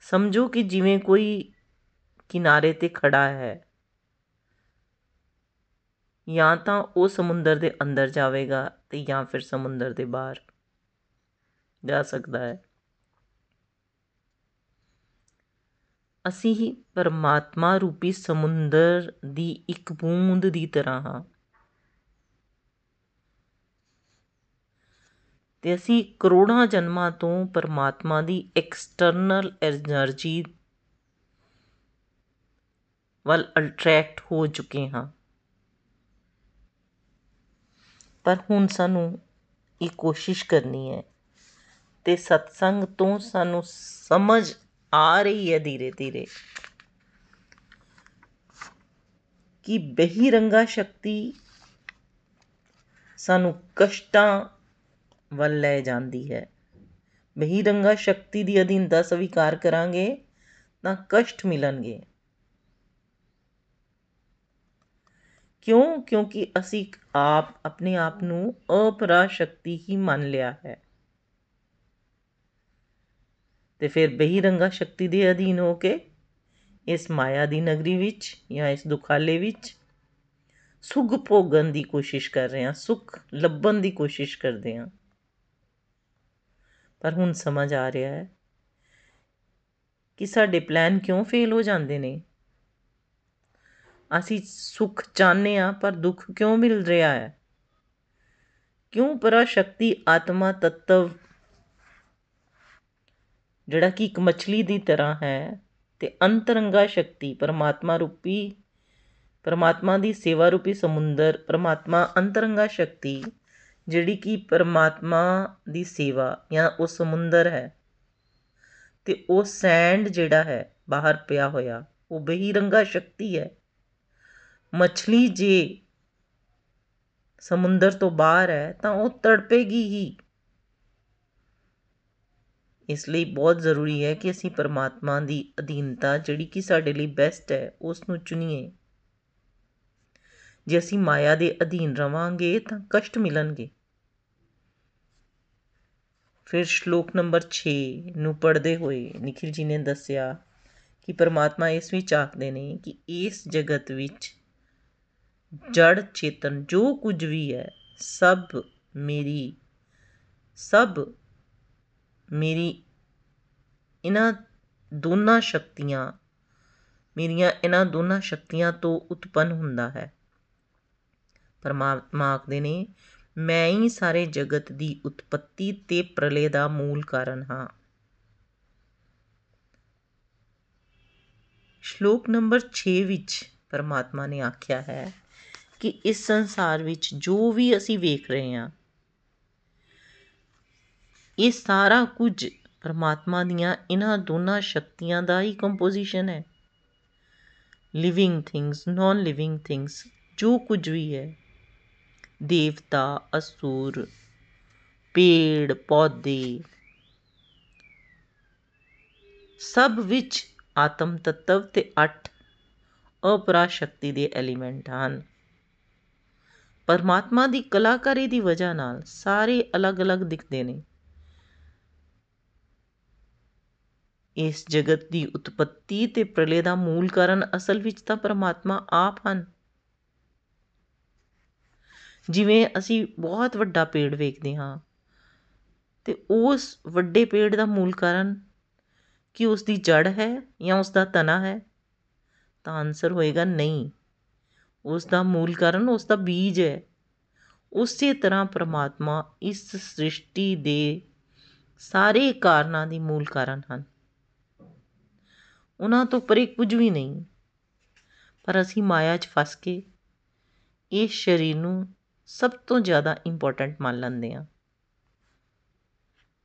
Speaker 1: ਸਮਝੋ ਕਿ ਜਿਵੇਂ ਕੋਈ ਕਿਨਾਰੇ ਤੇ ਖੜਾ ਹੈ ਜਾਂ ਤਾਂ ਉਹ ਸਮੁੰਦਰ ਦੇ ਅੰਦਰ ਜਾਵੇਗਾ ਅਤੇ ਜਾਂ ਫਿਰ ਸਮੁੰਦਰ ਦੇ ਬਾਹਰ ਜਾ ਸਕਦਾ ਹੈ। ਅਸੀਂ ਹੀ ਪਰਮਾਤਮਾ ਰੂਪੀ ਸਮੁੰਦਰ ਦੀ ਇੱਕ ਬੂੰਦ ਦੀ ਤਰ੍ਹਾਂ ਹਾਂ। ਤੇ ਅਸੀਂ ਕਰੋੜਾਂ ਜਨਮਾਂ ਤੋਂ ਪਰਮਾਤਮਾ ਦੀ ਐਕਸਟਰਨਲ એનર્ਜੀ ਵੱਲ ਅਟਰੈਕਟ ਹੋ ਚੁੱਕੇ ਹਾਂ। ਪਰ ਹੁਣ ਸਾਨੂੰ ਇਹ ਕੋਸ਼ਿਸ਼ ਕਰਨੀ ਹੈ ਤੇ ਸਤਸੰਗ ਤੋਂ ਸਾਨੂੰ ਸਮਝ ਆ ਰਹੀ ਹੈ ਧੀਰੇ ਧੀਰੇ ਕਿ ਬਹਿਰੰਗਾ ਸ਼ਕਤੀ ਸਾਨੂੰ ਕਸ਼ਟਾਂ ਵੱਲ ਲੈ ਜਾਂਦੀ ਹੈ। ਬਹਿਰੰਗਾ ਸ਼ਕਤੀ ਦੀ ਅਧੀਨਤਾ ਸਵੀਕਾਰ ਕਰਾਂਗੇ ਤਾਂ ਕਸ਼ਟ ਮਿਲਣਗੇ। ਕਿਉਂ? ਕਿਉਂਕਿ ਅਸੀਂ ਆਪ, ਆਪਣੇ ਆਪ ਨੂੰ ਅਪਰਾ ਸ਼ਕਤੀ ਹੀ ਮੰਨ ਲਿਆ ਹੈ। ਤੇ ਫਿਰ ਬਹਿਰੰਗਾ ਸ਼ਕਤੀ ਦੇ ਅਧੀਨ ਹੋ ਕੇ ਇਸ ਮਾਇਆ ਦੀ ਨਗਰੀ ਵਿੱਚ ਜਾਂ ਇਸ ਦੁਖਾਲੇ ਵਿੱਚ ਸੁਖ ਭੋਗਣ ਦੀ ਕੋਸ਼ਿਸ਼ ਕਰ ਰਹੇ ਹਾਂ, ਸੁਖ ਲੱਭਣ ਦੀ ਕੋਸ਼ਿਸ਼ ਕਰਦੇ ਹਾਂ। ਪਰ ਹੁਣ ਸਮਝ ਆ ਰਿਹਾ ਹੈ ਕਿ ਸਾਡੇ ਪਲਾਨ ਕਿਉਂ ਫੇਲ ਹੋ ਜਾਂਦੇ ਨੇ? ਅਸੀਂ ਸੁਖ ਚਾਹਨੇ ਆ ਪਰ ਦੁੱਖ ਕਿਉਂ ਮਿਲ ਰਿਹਾ ਹੈ? ਕਿਉਂ ਪਰਾ ਸ਼ਕਤੀ, ਆਤਮਾ, ਤਤਵ ਜਿਹੜਾ ਕਿ ਇੱਕ ਮੱਛਲੀ ਦੀ ਤਰ੍ਹਾਂ ਹੈ ਤੇ ਅੰਤਰੰਗਾ ਸ਼ਕਤੀ, ਪਰਮਾਤਮਾ ਰੂਪੀ, ਪਰਮਾਤਮਾ ਦੀ ਸੇਵਾ ਰੂਪੀ ਸਮੁੰਦਰ, ਪਰਮਾਤਮਾ ਅੰਤਰੰਗਾ ਸ਼ਕਤੀ ਜਿਹੜੀ ਕਿ ਪਰਮਾਤਮਾ ਦੀ ਸੇਵਾ ਜਾਂ ਉਹ ਸਮੁੰਦਰ ਹੈ ਤੇ ਉਹ ਸੈਂਡ ਜਿਹੜਾ ਹੈ ਬਾਹਰ ਪਿਆ ਹੋਇਆ, ਉਹ ਬਹਿਰੰਗਾ ਸ਼ਕਤੀ ਹੈ। ਮੱਛਲੀ ਜੇ ਸਮੁੰਦਰ ਤੋਂ ਬਾਹਰ ਹੈ, ਤਾਂ ਉਹ ਤੜਪੇਗੀ ਹੀ। ਇਸ ਲਈ ਬਹੁਤ ਜ਼ਰੂਰੀ ਹੈ ਕਿ ਅਸੀਂ ਪਰਮਾਤਮਾ ਦੀ ਅਧੀਨਤਾ, ਜਿਹੜੀ ਕਿ ਸਾਡੇ ਲਈ ਬੈਸਟ ਹੈ, ਉਸ ਨੂੰ ਚੁਣੀਏ। ਜੇ ਅਸੀਂ ਮਾਇਆ ਦੇ ਅਧੀਨ ਰਵਾਂਗੇ, ਤਾਂ ਕਸ਼ਟ ਮਿਲਣਗੇ। ਫਿਰ ਸ਼ਲੋਕ ਨੰਬਰ 6 ਨੂੰ ਪੜ੍ਹਦੇ ਹੋਏ ਨikhil ji ਨੇ ਦੱਸਿਆ ਕਿ ਪਰਮਾਤਮਾ ਇਸ ਵਿੱਚ ਆਖਦੇ ਨੇ ਕਿ ਇਸ ਜਗਤ ਵਿੱਚ ਜੜ ਚੇਤਨ ਜੋ ਕੁਝ ਵੀ ਹੈ, ਸਭ ਮੇਰੀ ਸਭ ਮੇਰੀ, ਇਹਨਾਂ ਦੋਨਾਂ ਸ਼ਕਤੀਆਂ, ਮੇਰੀਆਂ ਇਹਨਾਂ ਦੋਨਾਂ ਸ਼ਕਤੀਆਂ ਤੋਂ ਉਤਪੰਨ ਹੁੰਦਾ ਹੈ। ਪਰਮਾਤਮਾ ਆਖਦੇ ਨੇ, ਮੈਂ ਹੀ ਸਾਰੇ ਜਗਤ ਦੀ ਉਤਪਤੀ ਤੇ ਪ੍ਰਲੇ ਦਾ ਮੂਲ ਕਾਰਨ ਹਾਂ। ਸ਼ਲੋਕ ਨੰਬਰ 6 ਵਿੱਚ ਪਰਮਾਤਮਾ ਨੇ ਆਖਿਆ ਹੈ ਕਿ ਇਸ ਸੰਸਾਰ ਵਿੱਚ ਜੋ ਵੀ ਅਸੀਂ ਵੇਖ ਰਹੇ ਹਾਂ, ਇਹ ਸਾਰਾ ਕੁਝ ਪਰਮਾਤਮਾ ਦੀਆਂ ਇਹਨਾਂ ਦੋਨਾਂ ਸ਼ਕਤੀਆਂ ਦਾ ਹੀ ਕੰਪੋਜੀਸ਼ਨ ਹੈ। Living things non living things ਜੋ ਕੁਝ ਵੀ ਹੈ, ਦੇਵਤਾ, ਅਸੂਰ, ਪੇੜ, ਪੌਦੇ, ਸਭ ਵਿੱਚ ਆਤਮ ਤਤਵ ਤੇ ਅੱਠ ਅਪਰਾ ਸ਼ਕਤੀ ਦੇ ਐਲੀਮੈਂਟ ਹਨ। ਪਰਮਾਤਮਾ ਦੀ ਕਲਾਕਾਰੀ ਦੀ ਵਜ੍ਹਾ ਨਾਲ ਸਾਰੇ ਅਲੱਗ-ਅਲੱਗ ਦਿਖਦੇ ਨੇ। ਇਸ ਜਗਤ ਦੀ ਉਤਪਤੀ ਤੇ ਪ੍ਰਲੇ ਦਾ ਮੂਲ ਕਾਰਨ ਅਸਲ ਵਿੱਚ ਤਾਂ ਪਰਮਾਤਮਾ ਆਪ ਹਨ। ਜਿਵੇਂ ਅਸੀਂ ਬਹੁਤ ਵੱਡਾ ਪੇੜ ਵੇਖਦੇ ਹਾਂ ਤੇ ਉਸ ਵੱਡੇ ਪੇੜ ਦਾ ਮੂਲ ਕਾਰਨ ਕੀ ਉਸ ਦੀ ਜੜ ਹੈ ਜਾਂ ਉਸ ਦਾ ਤਣਾ ਹੈ ਤਾਂ ਆਨਸਰ ਹੋਏਗਾ ਨਹੀਂ। ਉਸ ਦਾ ਮੂਲ ਕਾਰਨ ਉਸ ਦਾ ਬੀਜ ਹੈ। ਉਸੇ ਤਰ੍ਹਾਂ ਪ੍ਰਮਾਤਮਾ ਇਸ ਸ੍ਰਿਸ਼ਟੀ ਦੇ ਸਾਰੇ ਕਾਰਨਾਂ ਦੀ ਮੂਲ ਕਾਰਨ ਹਨ। ਉਹਨਾਂ ਤੋਂ ਪਰੇ ਕੁਝ ਵੀ ਨਹੀਂ। ਪਰ ਅਸੀਂ ਮਾਇਆ 'ਚ ਫਸ ਕੇ ਇਸ ਸਰੀਰ ਨੂੰ ਸਭ ਤੋਂ ਜ਼ਿਆਦਾ ਇੰਪੋਰਟੈਂਟ ਮੰਨ ਲੈਂਦੇ ਆ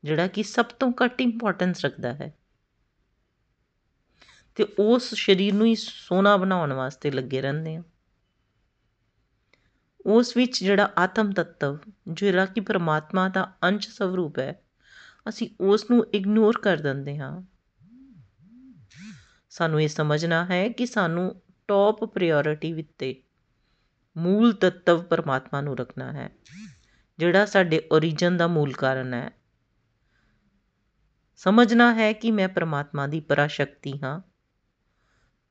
Speaker 1: ਜਿਹੜਾ ਕਿ ਸਭ ਤੋਂ ਘੱਟ ਇੰਪੋਰਟੈਂਸ ਰੱਖਦਾ ਹੈ। ਤੇ ਉਸ ਸਰੀਰ ਨੂੰ ਹੀ ਸੋਨਾ ਬਣਾਉਣ ਵਾਸਤੇ ਲੱਗੇ ਰਹਿੰਦੇ ਆ ਉਸ ਵਿੱਚ ਜਿਹੜਾ ਆਤਮ ਤੱਤਵ, ਜਿਹੜਾ ਕਿ ਪਰਮਾਤਮਾ ਦਾ ਅੰਸ਼ ਸਵਰੂਪ ਹੈ, ਅਸੀਂ ਉਸ ਨੂੰ ਇਗਨੋਰ ਕਰ ਦਿੰਦੇ ਹਾਂ। ਸਾਨੂੰ ਇਹ ਸਮਝਣਾ ਹੈ ਕਿ ਸਾਨੂੰ ਟੌਪ ਪ੍ਰਾਇੋਰਟੀ ਵਿੱਤੇ ਮੂਲ ਤੱਤਵ ਪਰਮਾਤਮਾ ਨੂੰ ਰੱਖਣਾ ਹੈ, ਜਿਹੜਾ ਸਾਡੇ origin ਦਾ ਮੂਲ ਕਾਰਨ ਹੈ। ਸਮਝਣਾ ਹੈ ਕਿ ਮੈਂ ਪਰਮਾਤਮਾ ਦੀ ਪਰਾਸ਼ਕਤੀ ਹਾਂ।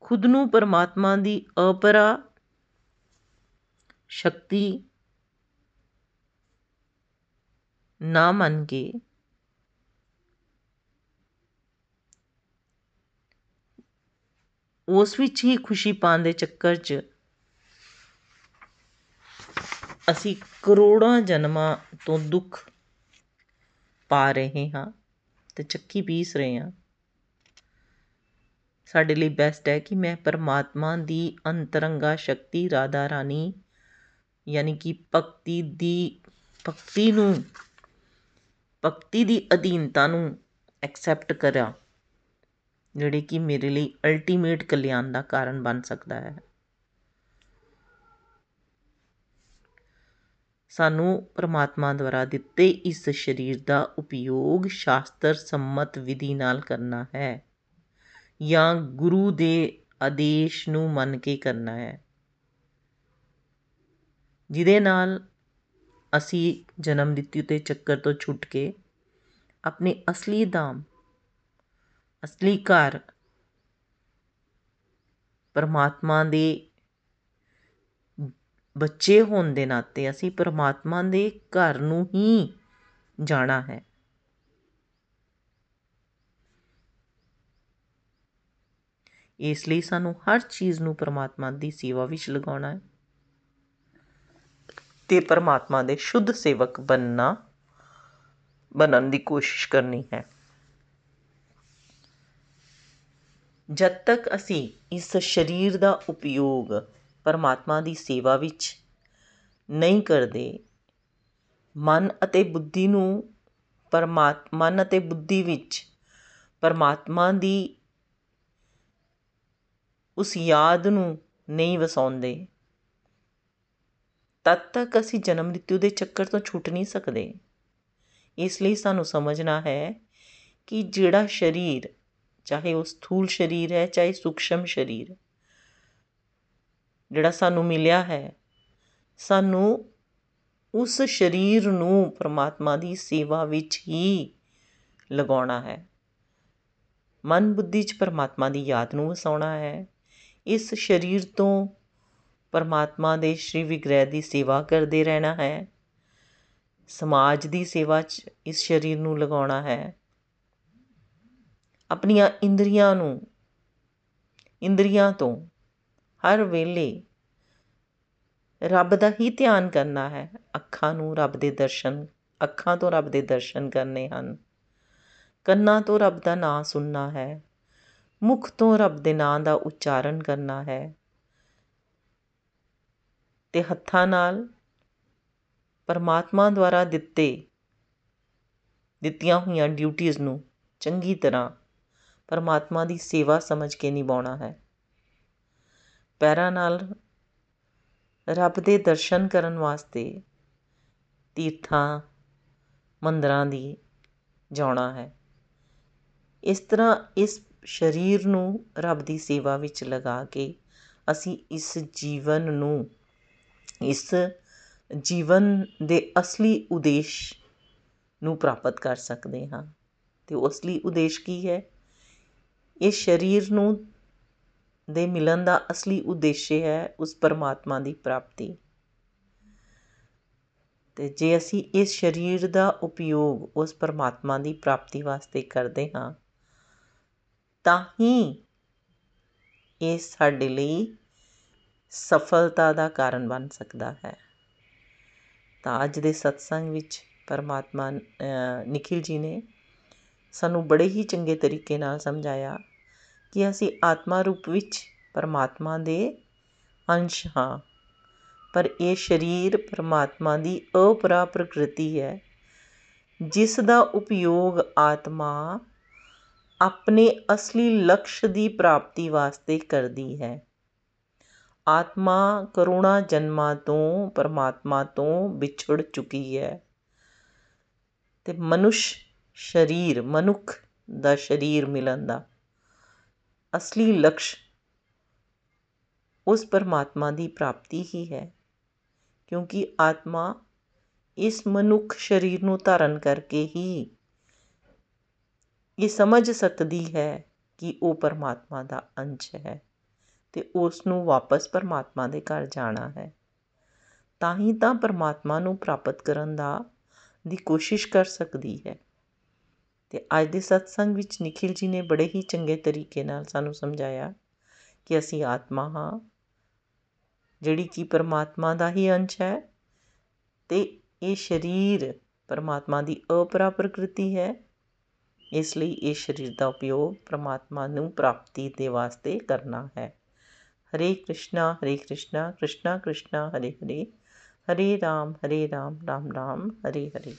Speaker 1: ਖੁਦ ਨੂੰ ਪਰਮਾਤਮਾ ਦੀ ਅਪਰਾ ਸ਼ਕਤੀ ਨਾ ਮੰਨ ਕੇ ਉਸ ਵਿੱਚ ਹੀ ਖੁਸ਼ੀ ਪਾਉਣ ਦੇ ਚੱਕਰ 'ਚ ਅਸੀਂ ਕਰੋੜਾਂ ਜਨਮਾਂ ਤੋਂ ਦੁੱਖ ਪਾ ਰਹੇ ਹਾਂ ਤੇ ਚੱਕੀ ਪੀਸ ਰਹੇ ਹਾਂ। ਸਾਡੇ ਲਈ ਬੈਸਟ ਹੈ ਕਿ ਮੈਂ ਪਰਮਾਤਮਾ ਦੀ ਅੰਤਰੰਗਾ ਸ਼ਕਤੀ, ਰਾਧਾ ਰਾਣੀ ਯਾਨੀ ਕਿ ਭਗਤੀ ਦੀ, ਭਗਤੀ ਨੂੰ, ਭਗਤੀ ਦੀ ਅਧੀਨਤਾ ਨੂੰ ਐਕਸੈਪਟ ਕਰਾਂ ਜਿਹੜੇ ਕਿ ਮੇਰੇ ਲਈ ਅਲਟੀਮੇਟ ਕਲਿਆਣ ਦਾ ਕਾਰਨ ਬਣ ਸਕਦਾ ਹੈ। ਸਾਨੂੰ ਪਰਮਾਤਮਾ ਦੁਆਰਾ ਦਿੱਤੇ ਇਸ ਸਰੀਰ ਦਾ ਉਪਯੋਗ ਸ਼ਾਸਤਰ ਸੰਮਤ ਵਿਧੀ ਨਾਲ ਕਰਨਾ ਹੈ ਜਾਂ ਗੁਰੂ ਦੇ ਆਦੇਸ਼ ਨੂੰ ਮੰਨ ਕੇ ਕਰਨਾ ਹੈ। ਜਿਹਦੇ ਨਾਲ ਅਸੀਂ ਜਨਮ ਦਿੱਤੀ ਤੇ ਚੱਕਰ ਤੋਂ ਛੁੱਟ ਕੇ ਆਪਣੇ ਅਸਲੀ ਦਾਮ, ਅਸਲੀ ਘਰ ਪਰਮਾਤਮਾ ਦੇ ਬੱਚੇ ਹੋਣ ਦੇ ਨਾਤੇ ਅਸੀਂ ਪਰਮਾਤਮਾ ਦੇ ਘਰ ਨੂੰ ਹੀ ਜਾਣਾ ਹੈ। ਇਸ ਲਈ ਸਾਨੂੰ ਹਰ ਚੀਜ਼ ਨੂੰ ਪਰਮਾਤਮਾ ਦੀ ਸੇਵਾ ਵਿੱਚ ਲਗਾਉਣਾ ਹੈ। ਤੇ ਪਰਮਾਤਮਾ ਦੇ ਸ਼ੁੱਧ ਸੇਵਕ ਬੰਨਣਾ ਬਣਨ ਦੀ ਕੋਸ਼ਿਸ਼ ਕਰਨੀ ਹੈ। ਜਦ ਤੱਕ ਅਸੀਂ ਇਸ ਸਰੀਰ ਦਾ ਉਪਯੋਗ ਪਰਮਾਤਮਾ ਦੀ ਸੇਵਾ ਵਿੱਚ ਨਹੀਂ ਕਰਦੇ, ਮਨ ਅਤੇ ਬੁੱਧੀ ਨੂੰ ਪਰਮਾਤ, ਮਨ ਅਤੇ ਬੁੱਧੀ ਵਿੱਚ ਪਰਮਾਤਮਾ ਦੀ ਉਸ ਯਾਦ ਨੂੰ ਨਹੀਂ ਵਸਾਉਂਦੇ। ਤਦ ਤੱਕ ਅਸੀਂ ਜਨਮ ਮ੍ਰਿਤਿੂ ਦੇ ਚੱਕਰ ਤੋਂ ਛੁੱਟ ਨਹੀਂ ਸਕਦੇ। ਇਸ ਲਈ ਸਾਨੂੰ ਸਮਝਣਾ ਹੈ ਕਿ ਜਿਹੜਾ ਸਰੀਰ, ਚਾਹੇ ਉਹ ਸਥੂਲ ਸਰੀਰ ਹੈ, ਚਾਹੇ ਸੂਖਸ਼ਮ ਸਰੀਰ, ਜਿਹੜਾ ਸਾਨੂੰ ਮਿਲਿਆ ਹੈ, ਸਾਨੂੰ ਉਸ ਸਰੀਰ ਨੂੰ ਪ੍ਰਮਾਤਮਾ ਦੀ ਸੇਵਾ ਵਿੱਚ ਹੀ ਲਗਾਉਣਾ ਹੈ। ਮਨ ਬੁੱਧੀ 'ਚ ਪਰਮਾਤਮਾ ਦੀ ਯਾਦ ਨੂੰ ਵਸਾਉਣਾ ਹੈ। ਇਸ ਸਰੀਰ ਤੋਂ ਪਰਮਾਤਮਾ ਦੇ ਸ਼੍ਰੀ ਵਿਗ੍ਰਹਿ ਦੀ ਸੇਵਾ ਕਰਦੇ ਰਹਿਣਾ ਹੈ। ਸਮਾਜ ਦੀ ਸੇਵਾ 'ਚ ਇਸ ਸਰੀਰ ਨੂੰ ਲਗਾਉਣਾ ਹੈ। ਆਪਣੀਆਂ ਇੰਦਰੀਆਂ ਨੂੰ, ਇੰਦਰੀਆਂ ਤੋਂ ਹਰ ਵੇਲੇ ਰੱਬ ਦਾ ਹੀ ਧਿਆਨ ਕਰਨਾ ਹੈ। ਅੱਖਾਂ ਨੂੰ ਰੱਬ ਦੇ ਦਰਸ਼ਨ, ਅੱਖਾਂ ਤੋਂ ਰੱਬ ਦੇ ਦਰਸ਼ਨ ਕਰਨੇ ਹਨ। ਕੰਨਾਂ ਤੋਂ ਰੱਬ ਦਾ ਨਾਮ ਸੁਣਨਾ ਹੈ। ਮੁਖ ਤੋਂ ਰੱਬ ਦੇ ਨਾਂ ਦਾ ਉਚਾਰਨ ਕਰਨਾ ਹੈ। ਤੇ ਹੱਥਾਂ ਨਾਲ ਪਰਮਾਤਮਾ ਦੁਆਰਾ ਦਿੱਤੇ, ਦਿੱਤੀਆਂ ਹੋਈਆਂ ਡਿਊਟੀਆਂ ਨੂੰ ਚੰਗੀ ਤਰ੍ਹਾਂ ਪਰਮਾਤਮਾ ਦੀ ਸੇਵਾ ਸਮਝ ਕੇ ਨਿਭਾਉਣਾ ਹੈ। ਪੈਰਾਂ ਨਾਲ ਰੱਬ ਦੇ ਦਰਸ਼ਨ ਕਰਨ ਵਾਸਤੇ ਤੀਰਥਾਂ, ਮੰਦਰਾਂ ਦੀ ਜਾਣਾ ਹੈ। ਇਸ ਤਰ੍ਹਾਂ ਇਸ ਸਰੀਰ ਨੂੰ ਰੱਬ ਦੀ ਸੇਵਾ ਵਿੱਚ ਲਗਾ ਕੇ ਅਸੀਂ ਇਸ ਜੀਵਨ ਨੂੰ ਇਸ ਜੀਵਨ ਦੇ ਅਸਲੀ ਉਦੇਸ਼ ਨੂੰ ਪ੍ਰਾਪਤ ਕਰ ਸਕਦੇ ਹਾਂ। ਤੇ ਉਹ ਅਸਲੀ ਉਦੇਸ਼ ਕੀ ਹੈ? ਇਹ ਸਰੀਰ ਨੂੰ ਦੇ ਮਿਲਣ ਦਾ ਅਸਲੀ ਉਦੇਸ਼ ਹੈ ਉਸ ਪਰਮਾਤਮਾ ਦੀ ਪ੍ਰਾਪਤੀ। ਤੇ ਜੇ ਅਸੀਂ ਇਸ ਸਰੀਰ ਦਾ ਉਪਯੋਗ ਉਸ ਪਰਮਾਤਮਾ ਦੀ ਪ੍ਰਾਪਤੀ ਵਾਸਤੇ ਕਰਦੇ ਹਾਂ, ਤਾਂ ਹੀ ਇਹ ਸਾਡੇ ਲਈ ਸਫਲਤਾ ਦਾ ਕਾਰਨ ਬਣ ਸਕਦਾ ਹੈ। ਤਾਂ ਅੱਜ ਦੇ ਸਤਸੰਗ ਵਿੱਚ ਪਰਮਾਤਮਾ ਨikhil ji ਨੇ ਸਾਨੂੰ ਬੜੇ ਹੀ ਚੰਗੇ ਤਰੀਕੇ ਨਾਲ ਸਮਝਾਇਆ ਕਿ ਅਸੀਂ ਆਤਮਾ ਰੂਪ ਵਿੱਚ ਪਰਮਾਤਮਾ ਦੇ ਅੰਸ਼ ਹਾਂ। ਪਰ ਇਹ ਸਰੀਰ ਪਰਮਾਤਮਾ ਦੀ ਅਪਰਾ ਪ੍ਰਕਿਰਤੀ ਹੈ, ਜਿਸ ਦਾ ਉਪਯੋਗ ਆਤਮਾ ਆਪਣੇ ਅਸਲੀ ਲਕਸ਼ ਦੀ ਪ੍ਰਾਪਤੀ ਵਾਸਤੇ ਕਰਦੀ ਹੈ। ਆਤਮਾ ਕਰੋਨਾ ਜਨਮਾਂ ਤੋਂ ਪਰਮਾਤਮਾ ਤੋਂ ਵਿਛੜ ਚੁੱਕੀ ਹੈ। ਤੇ ਮਨੁੱਖ ਸਰੀਰ, ਮਨੁੱਖ ਦਾ ਸਰੀਰ ਮਿਲਣ ਦਾ ਅਸਲੀ ਲਕਸ਼ ਉਸ ਪਰਮਾਤਮਾ ਦੀ ਪ੍ਰਾਪਤੀ ਹੀ ਹੈ। ਕਿਉਂਕਿ ਆਤਮਾ ਇਸ ਮਨੁੱਖ ਸਰੀਰ ਨੂੰ ਧਾਰਨ ਕਰਕੇ ਹੀ ਇਹ ਸਮਝ ਸਕਦੀ ਹੈ ਕਿ ਉਹ ਪਰਮਾਤਮਾ ਦਾ ਅੰਸ਼ ਹੈ। ਤੇ ਉਸ ਨੂੰ ਵਾਪਸ ਪਰਮਾਤਮਾ ਦੇ ਘਰ ਜਾਣਾ ਹੈ। ਤਾਂ ਹੀ ਤਾਂ ਪਰਮਾਤਮਾ ਨੂੰ ਪ੍ਰਾਪਤ ਕਰਨ ਦਾ, ਦੀ ਕੋਸ਼ਿਸ਼ ਕਰ ਸਕਦੀ ਹੈ। ਤੇ ਅੱਜ ਦੇ ਸਤਸੰਗ ਵਿੱਚ ਨikhil ji ਨੇ ਬੜੇ ਹੀ ਚੰਗੇ ਤਰੀਕੇ ਨਾਲ ਸਾਨੂੰ ਸਮਝਾਇਆ ਕਿ ਅਸੀਂ ਆਤਮਾ ਹਾਂ, ਜਿਹੜੀ ਕਿ ਪਰਮਾਤਮਾ ਦਾ ਹੀ ਅੰਸ਼ ਹੈ ਤੇ ਇਹ ਸਰੀਰ ਪਰਮਾਤਮਾ ਦੀ ਅਪਰਾ ਪ੍ਰਕਿਰਤੀ ਹੈ। ਇਸ ਲਈ ਇਹ ਸਰੀਰ ਦਾ ਉਪਯੋਗ ਪ੍ਰਮਾਤਮਾ ਨੂੰ ਪ੍ਰਾਪਤੀ ਦੇ ਵਾਸਤੇ ਕਰਨਾ ਹੈ। ਹਰੇ ਕ੍ਰਿਸ਼ਨਾ ਹਰੇ ਕ੍ਰਿਸ਼ਨਾ ਕ੍ਰਿਸ਼ਨਾ ਕ੍ਰਿਸ਼ਨਾ, ਹਰੇ ਹਰੇ ਹਰੇ ਰਾਮ ਹਰੇ ਰਾਮ ਰਾਮ ਰਾਮ, ਹਰੇ ਹਰੇ।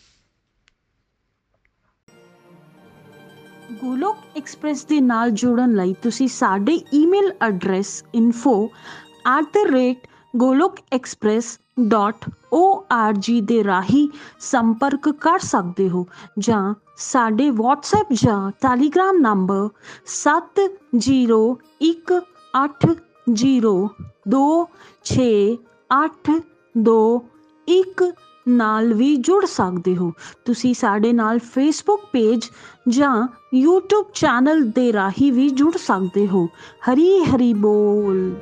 Speaker 2: ਗੋਲੋਕ ਐਕਸਪ੍ਰੈਸ ਦੇ ਨਾਲ ਜੁੜਨ ਲਈ ਤੁਸੀਂ ਸਾਡੇ ਈਮੇਲ ਐਡਰੈਸ info@golokexpress.org ਦੇ ਰਾਹੀਂ ਸੰਪਰਕ ਕਰ ਸਕਦੇ ਹੋ ਜਾਂ ਸਾਡੇ WhatsApp ਜਾਂ Telegram ਨੰਬਰ ਜੀਰੋ, ਦੋ, ਛੇ, ਅੱਠ, ਦੋ, ਇੱਕ ਨਾਲ ਵੀ ਜੁੜ ਸਕਦੇ ਹੋ। ਤੁਸੀਂ ਸਾਡੇ ਨਾਲ ਫੇਸਬੁੱਕ ਪੇਜ ਜਾਂ YouTube ਚੈਨਲ ਦੇ ਰਾਹੀਂ ਵੀ ਜੁੜ ਸਕਦੇ ਹੋ। ਹਰੀ ਹਰੀ ਬੋਲ।